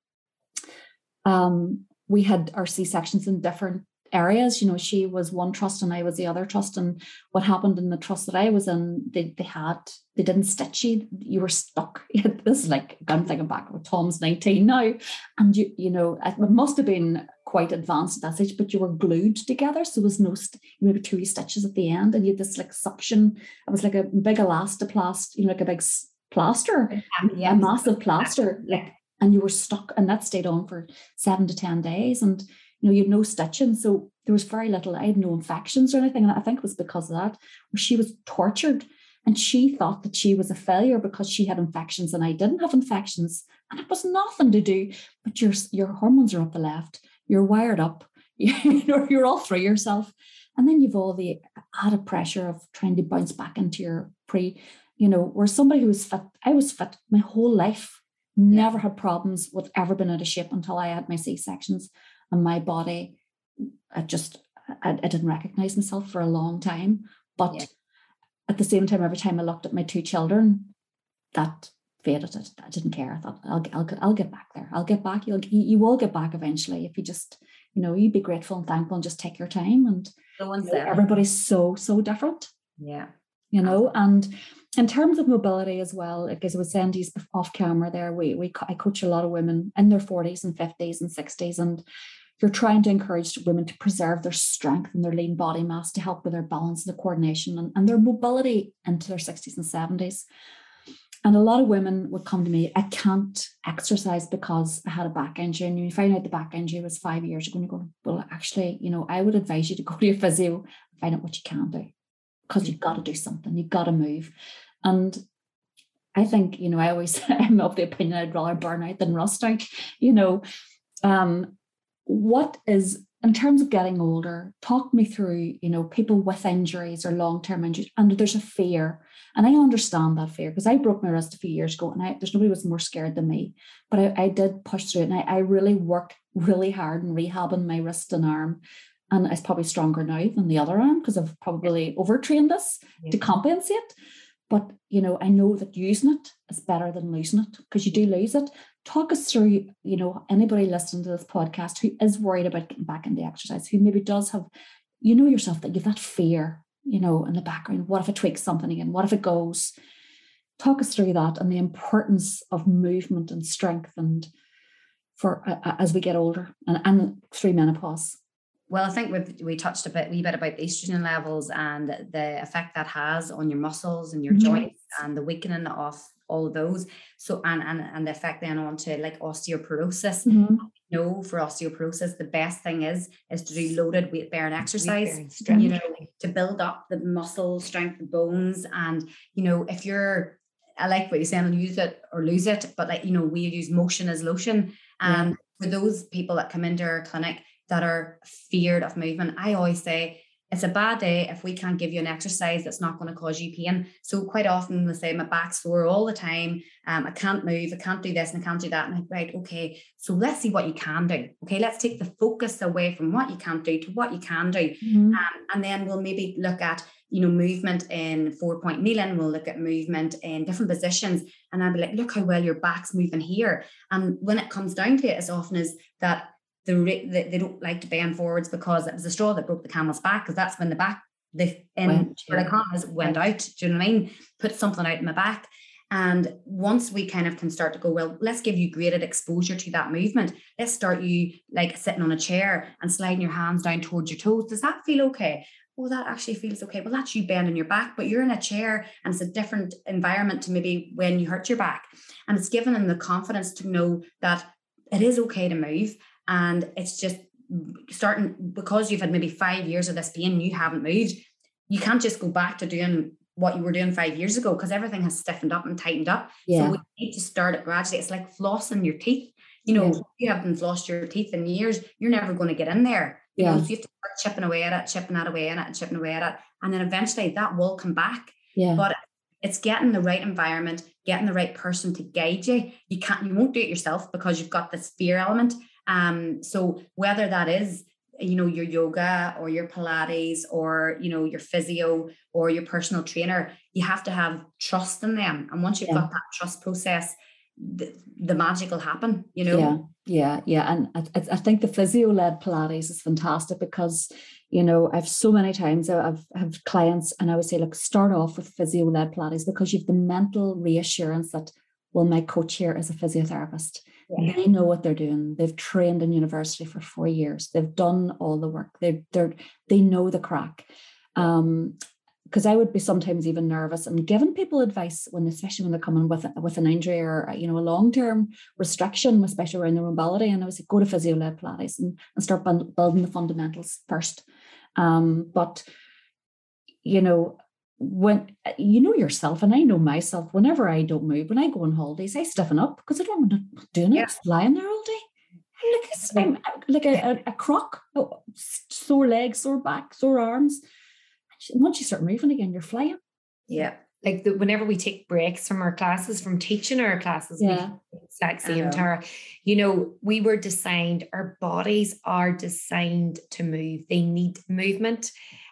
um, we had our C sections in different areas. You know, she was one trust and I was the other trust. And what happened in the trust that I was in, they, they had, they didn't stitch you, you were stuck. this is like, I'm thinking back with Tom's 19 now. And you, you know, it must have been quite advanced at that stage, but you were glued together. So there was no, st- maybe two stitches at the end and you had this like suction. It was like a big elastoplast, you know, like a big plaster, yeah. a massive plaster, like and you were stuck and that stayed on for seven to ten days and you know you had no stitching. So there was very little i had no infections or anything. And i think it was because of that where she was tortured and she thought that she was a failure because she had infections and i didn't have infections. And it was nothing to do but your your hormones are up the left you're wired up you know you're all through yourself. And then you've all the added pressure of trying to bounce back into your pre you know where somebody who was fit i was fit my whole life Never had problems with ever been out of shape until I had my C sections, and my body, I just I, I, didn't recognize myself for a long time. But yeah. at the same time, every time I looked at my two children, that faded. It. I didn't care. I thought I'll I'll I'll get back there. I'll get back. You'll you will get back eventually if you just you know you be grateful and thankful and just take your time. And the you know, everybody's so so different. Yeah. You know, and in terms of mobility as well, like as I was saying off camera there, we, we I coach a lot of women in their 40s and 50s and 60s, and you're trying to encourage women to preserve their strength and their lean body mass to help with their balance and the coordination and, and their mobility into their 60s and 70s. And a lot of women would come to me, I can't exercise because I had a back injury. And you find out the back injury was five years ago, and you go, Well, actually, you know, I would advise you to go to your physio and find out what you can do because you've got to do something, you've got to move. And I think, you know, I always am of the opinion I'd rather burn out than rust out. You know, um, what is in terms of getting older, talk me through, you know, people with injuries or long-term injuries, and there's a fear. And I understand that fear because I broke my wrist a few years ago and I, there's nobody was more scared than me. But I, I did push through it and I, I really worked really hard in rehabbing my wrist and arm and it's probably stronger now than the other arm because I've probably overtrained this yeah. to compensate. But you know, I know that using it is better than losing it because you do lose it. Talk us through, you know, anybody listening to this podcast who is worried about getting back into exercise, who maybe does have, you know, yourself that you've that fear, you know, in the background. What if it tweaks something again? What if it goes? Talk us through that and the importance of movement and strength and for uh, as we get older and, and through menopause. Well, I think we we touched a bit, wee bit about the estrogen levels and the effect that has on your muscles and your mm-hmm. joints and the weakening of all of those. So and and and the effect then on to like osteoporosis. Mm-hmm. You know, for osteoporosis, the best thing is is to do loaded weight bearing exercise. You know, to build up the muscle strength, the bones, and you know, if you're I like what you're saying, use it or lose it, but like you know, we use motion as lotion. And yeah. for those people that come into our clinic that are feared of movement. I always say it's a bad day if we can't give you an exercise that's not going to cause you pain. So quite often they say my back's sore all the time. Um, I can't move, I can't do this and I can't do that. And I'm right, okay. So let's see what you can do. Okay, let's take the focus away from what you can't do to what you can do. Mm-hmm. Um, and then we'll maybe look at you know, movement in four point kneeling. We'll look at movement in different positions. And I'll be like, look how well your back's moving here. And when it comes down to it, as often as that the, the they don't like to bend forwards because it was the straw that broke the camel's back because that's when the back the in the commas went out. Do you know what I mean? Put something out in my back. And once we kind of can start to go, well, let's give you graded exposure to that movement. Let's start you like sitting on a chair and sliding your hands down towards your toes. Does that feel okay? oh, that actually feels okay. Well, that's you bending your back, but you're in a chair and it's a different environment to maybe when you hurt your back. And it's given them the confidence to know that it is okay to move. And it's just starting because you've had maybe five years of this pain, you haven't moved. You can't just go back to doing what you were doing five years ago because everything has stiffened up and tightened up. Yeah. So we need to start it gradually. It's like flossing your teeth. You know, yeah. you haven't flossed your teeth in years, you're never going to get in there. You yeah. know, so you have to start chipping away at it, chipping that away at it, and chipping away at it. And then eventually that will come back. Yeah. But it's getting the right environment, getting the right person to guide you. You can't, you won't do it yourself because you've got this fear element. Um, so whether that is you know your yoga or your pilates or you know your physio or your personal trainer you have to have trust in them. And once you've yeah. got that trust process the, the magic will happen you know? Yeah. Yeah. Yeah. And I, I think the physio led pilates is fantastic because you know i've so many times i've have clients and i would say look start off with physio led pilates because you've the mental reassurance that well my coach here is a physiotherapist yeah. They know what they're doing. They've trained in university for four years. They've done all the work. They they're they know the crack. Um, because I would be sometimes even nervous and giving people advice when, especially when they're coming with with an injury or you know a long term restriction, especially around their mobility. And I was like, go to physio led Pilates and, and start building the fundamentals first. Um, but you know, when you know yourself, and I know myself, whenever I don't move, when I go on holidays, I stiffen up because I don't want to do it, yeah. lying there all day. I'm like, I'm like a, a, a croc, oh, sore legs, sore back, sore arms. Once you start moving again, you're flying. Yeah. Like the, whenever we take breaks from our classes, from teaching our classes, yeah. exact same, Tara. You know, we were designed, our bodies are designed to move. They need movement.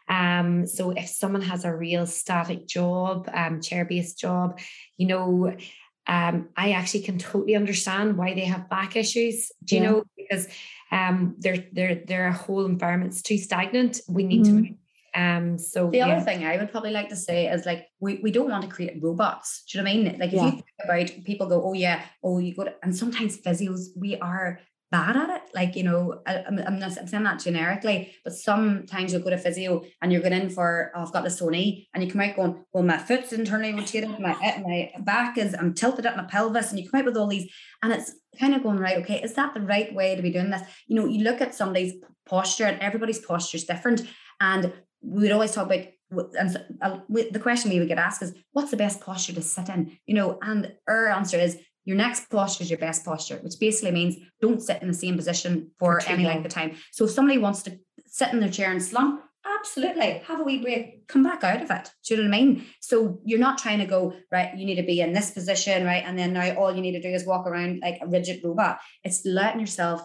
Um, so if someone has a real static job, um, chair-based job, you know, um, I actually can totally understand why they have back issues. Do you yeah. know? Because um, their their their whole environment's too stagnant. We need mm-hmm. to um, so the yeah. other thing I would probably like to say is like we, we don't want to create robots. Do you know what I mean? Like if yeah. you think about people go, oh yeah, oh you go to, and sometimes physios we are bad at it. Like, you know, I, am I'm, not, I'm saying that generically, but sometimes you'll go to physio and you're going in for, oh, I've got the sore knee, and you come out going, well, my foot's internally rotated, my, eh, my back is, I'm tilted at my pelvis, and you come out with all these, and it's kind of going, right, okay, is that the right way to be doing this? You know, you look at somebody's posture, and everybody's posture is different. And we would always talk about and uh, the question we would get asked is what's the best posture to sit in you know and our answer is your next posture is your best posture, which basically means don't sit in the same position for, for any long. length of time. So if somebody wants to sit in their chair and slump, absolutely have a wee break, come back out of it. Do you know what I mean? So you're not trying to go, right, you need to be in this position, right? And then now all you need to do is walk around like a rigid robot. It's letting yourself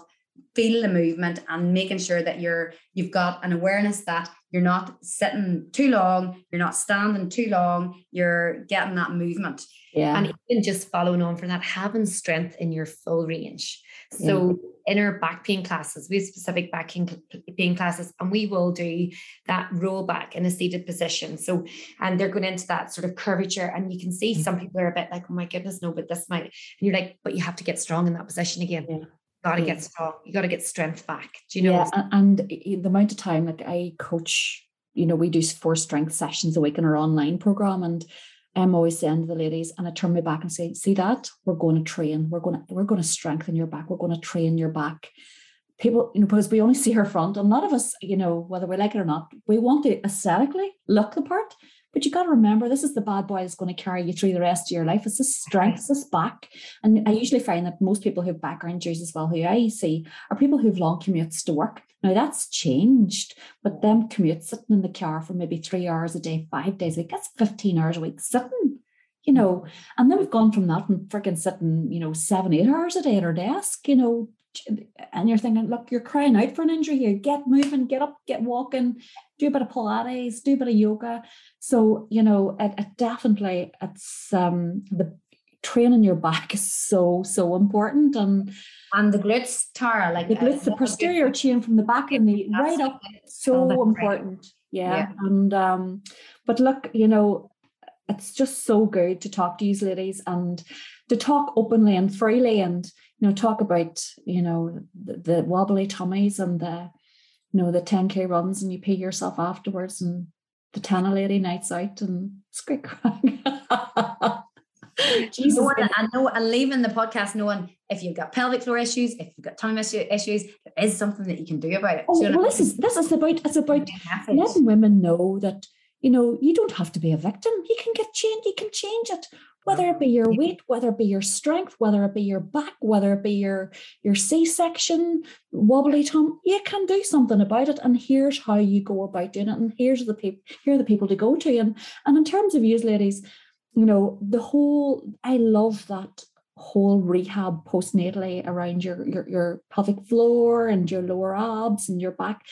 feel the movement and making sure that you're you've got an awareness that you're not sitting too long, you're not standing too long, you're getting that movement. Yeah. And even just following on from that, having strength in your full range. So yeah. in our back pain classes, we have specific back pain classes, and we will do that roll back in a seated position. So, and they're going into that sort of curvature, and you can see mm-hmm. some people are a bit like, oh my goodness, no, but this might, and you're like, but you have to get strong in that position again. Yeah got to mm. get strong. You got to get strength back. Do you know? Yeah, and, and the amount of time like I coach, you know, we do four strength sessions a week in our online program, and I'm always saying to the ladies, and I turn my back and say, "See that? We're going to train. We're going to we're going to strengthen your back. We're going to train your back." People, you know, because we only see her front, and a lot of us, you know, whether we like it or not, we want to aesthetically look the part. But you got to remember, this is the bad boy that's going to carry you through the rest of your life. It's this strength, it's this back. And I usually find that most people who have back injuries as well, who I see, are people who've long commutes to work. Now that's changed, but them commute sitting in the car for maybe three hours a day, five days a week, that's 15 hours a week sitting you know, and then we've gone from that and freaking sitting, you know, seven, eight hours a day at our desk, you know, and you're thinking, look, you're crying out for an injury here. Get moving, get up, get walking, do a bit of Pilates, do a bit of yoga. So, you know, it, it definitely it's um the training your back is so, so important. And and the glutes, Tara, like the glutes, the posterior chain from the back and the right up, so important. Yeah. yeah. And um, but look, you know, it's just so good to talk to these ladies and to talk openly and freely and you know talk about you know the, the wobbly tummies and the you know, the 10K runs and you pay yourself afterwards and the TENA lady nights out and it's great crack. Jesus. I know, and leaving the podcast knowing if you've got pelvic floor issues, if you've got tummy issues, there is something that you can do about it. Oh, well, this is this is about it's about letting women know that you know you don't have to be a victim. You can get changed. You can change it whether it be your weight, whether it be your strength, whether it be your back, whether it be your your C-section, wobbly tongue, you can do something about it. And here's how you go about doing it. And here's the people, here are the people to go to. And and in terms of you ladies, you know, the whole I love that whole rehab postnatally around your your your pelvic floor and your lower abs and your back.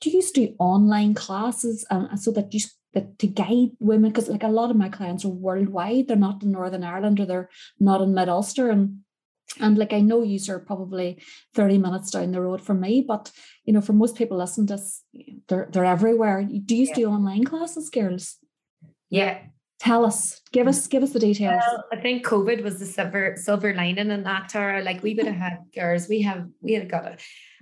Do you do online classes and so that you that to guide women because like a lot of my clients are worldwide. They're not in northern ireland or they're not in mid ulster. And and like i know you are probably 30 minutes down the road from me but you know for most people listening to this they're, they're everywhere. Do you yeah. do online classes girls? Yeah. Tell us. Give us give us the details. Well, i think covid was the silver silver lining in that Tara. like we would have had girls. We have we had got a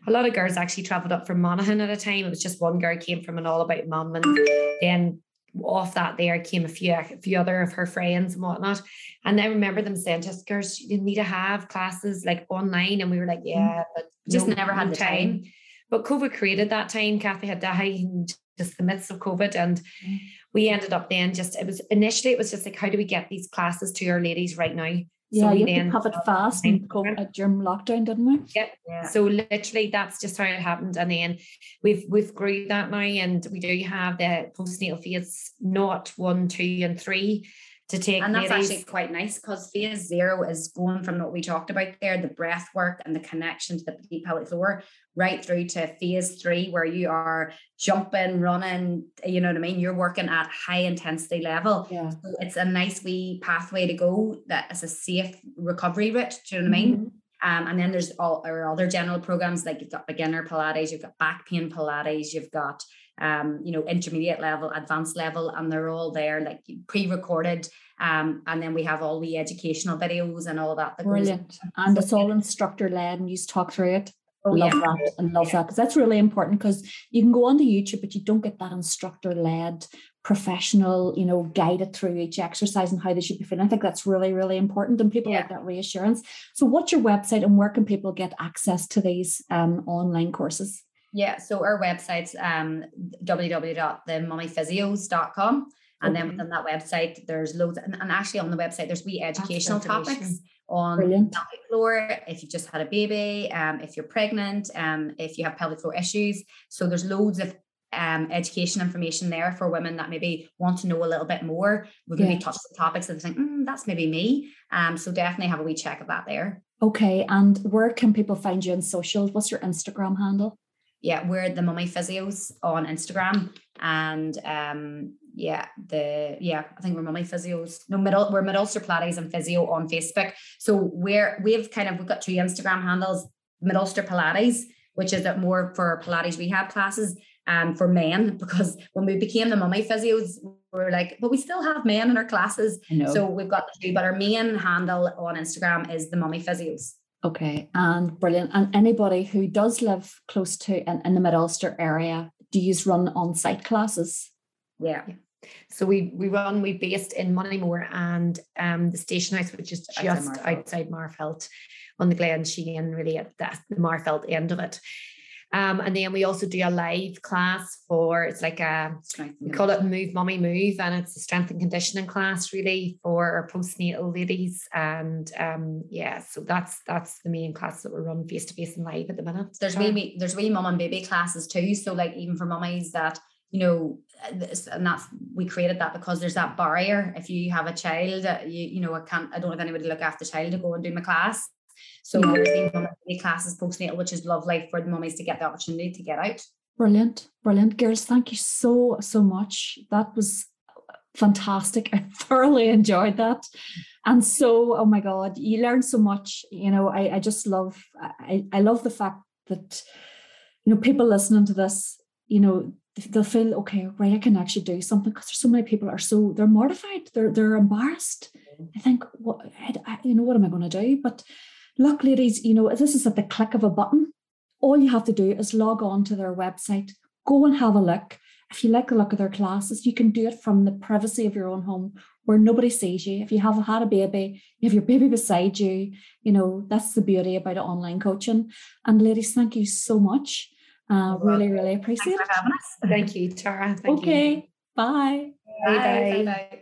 a lot of girls actually traveled up from Monaghan at a time. It was just one girl came from an all about mum, and then off that there came a few a few other of her friends and whatnot. And I remember them saying just girls, you need to have classes like online. And we were like, yeah, but just no, never had no the time. time. But COVID created that time. Kathy had died in just the midst of COVID. And mm. we ended up then just it was initially it was just like, how do we get these classes to our ladies right now? Yeah, so you then have it fast and go during lockdown, didn't we? Yep. Yeah. So literally that's just how it happened. And then we've we've grew that now and we do have the postnatal phase not one, two, and three to take. And that's ladies. actually quite nice because phase zero is going from what we talked about there, the breath work and the connection to the deep pelvic floor, right through to phase three, where you are jumping, running, you know what I mean? You're working at high intensity level. Yeah. So it's a nice wee pathway to go that is a safe recovery route. Do you know what I mean? Mm-hmm. Um, and then there's all our other general programs like you've got beginner Pilates, you've got back pain Pilates, you've got um, you know, intermediate level, advanced level, and they're all there like pre-recorded. Um, and then we have all the educational videos and all that. that Brilliant. And it's all instructor led and you talk through it. Oh, love yeah. that and love yeah. that because that's really important because you can go onto YouTube, but you don't get that instructor led professional, you know, guided through each exercise and how they should be feeling. I think that's really, really important and people yeah. like that reassurance. So, what's your website and where can people get access to these um, online courses? Yeah, so our website's um, www.themummyphysios.com. And okay. then within that website, there's loads, and, and actually on the website, there's wee educational topics on Brilliant. pelvic floor, if you've just had a baby, um, if you're pregnant, um, if you have pelvic floor issues. So there's loads of um, education information there for women that maybe want to know a little bit more. We're going to touch the topics that think, mm, that's maybe me. Um, so definitely have a wee check of that there. Okay. And where can people find you on socials? What's your Instagram handle? Yeah, we're the Mummy Physios on Instagram. And um, yeah, the yeah, I think we're Mummy Physios. No, middle we're Mid Ulster Pilates and Physio on Facebook. So we're we've kind of we've got two Instagram handles, Mid Ulster Pilates, which is more for Pilates rehab classes um, for men because when we became the mummy physios, we are like, but we still have men in our classes. So we've got the two, but our main handle on Instagram is the mummy physios. Okay, and brilliant. And anybody who does live close to in, in the Mid Ulster area, do you run on site classes? Yeah. So we we run we based in Moneymore and um the station house, which is just outside, outside Magherafelt on the Glen Sheen, really at the, the Magherafelt end of it. Um, and then we also do a live class for it's like a we call it Move Mummy Move, and it's a strength and conditioning class really for our postnatal ladies. And um, yeah, so that's that's the main class that we run face to face and live at the minute. There's wee there's wee mum and baby classes too. So like even for mummies that you know and that's we created that because there's that barrier if you have a child you you know i can't i don't have anybody to look after the child to go and do my class so yeah. classes postnatal, which is lovely for the mummies to get the opportunity to get out. Brilliant, brilliant, girls. Thank you so so much. That was fantastic. I thoroughly enjoyed that. And so, oh my God, you learn so much. You know, I, I just love I, I love the fact that you know people listening to this, you know, they'll feel okay, right? I can actually do something because there's so many people are so they're mortified, they're they're embarrassed. Mm-hmm. I think what I, you know, what am I going to do? But look, ladies, you know, this is at the click of a button. all you have to do is log on to their website, go and have a look. If you like the look of their classes, you can do it from the privacy of your own home where nobody sees you. If you have had a baby, you have your baby beside you. You know, that's the beauty about online coaching. And ladies, thank you so much. Uh, really, really appreciate it. Thank you, Tara. Thank okay. You. Bye. Bye. Bye. bye. bye.